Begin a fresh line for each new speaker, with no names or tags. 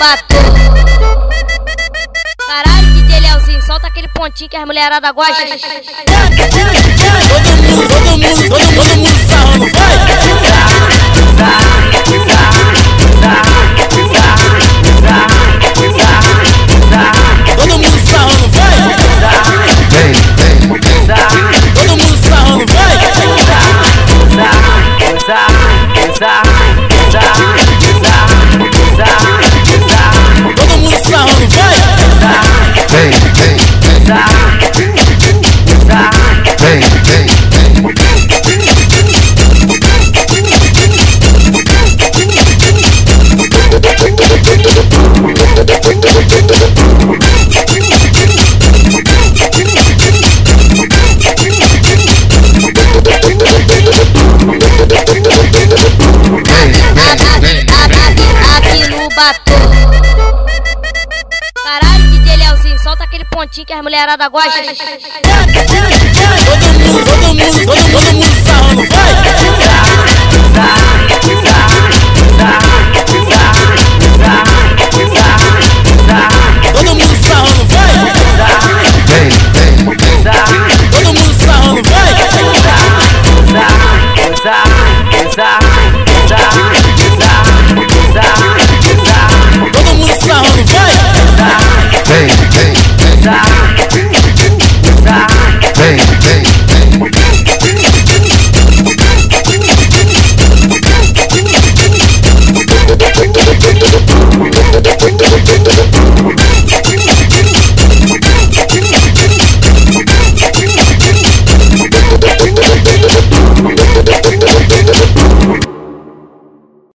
batom. Caralho, DJ Leozinho, solta aquele pontinho que as mulheradas gostam.
Todo mundo, todo mundo, todo mundo
batom. Caralho, DJ Leozinho, solta aquele pontinho que as mulheradas gostam.
Todo mundo, todo mundo, todo, mundo!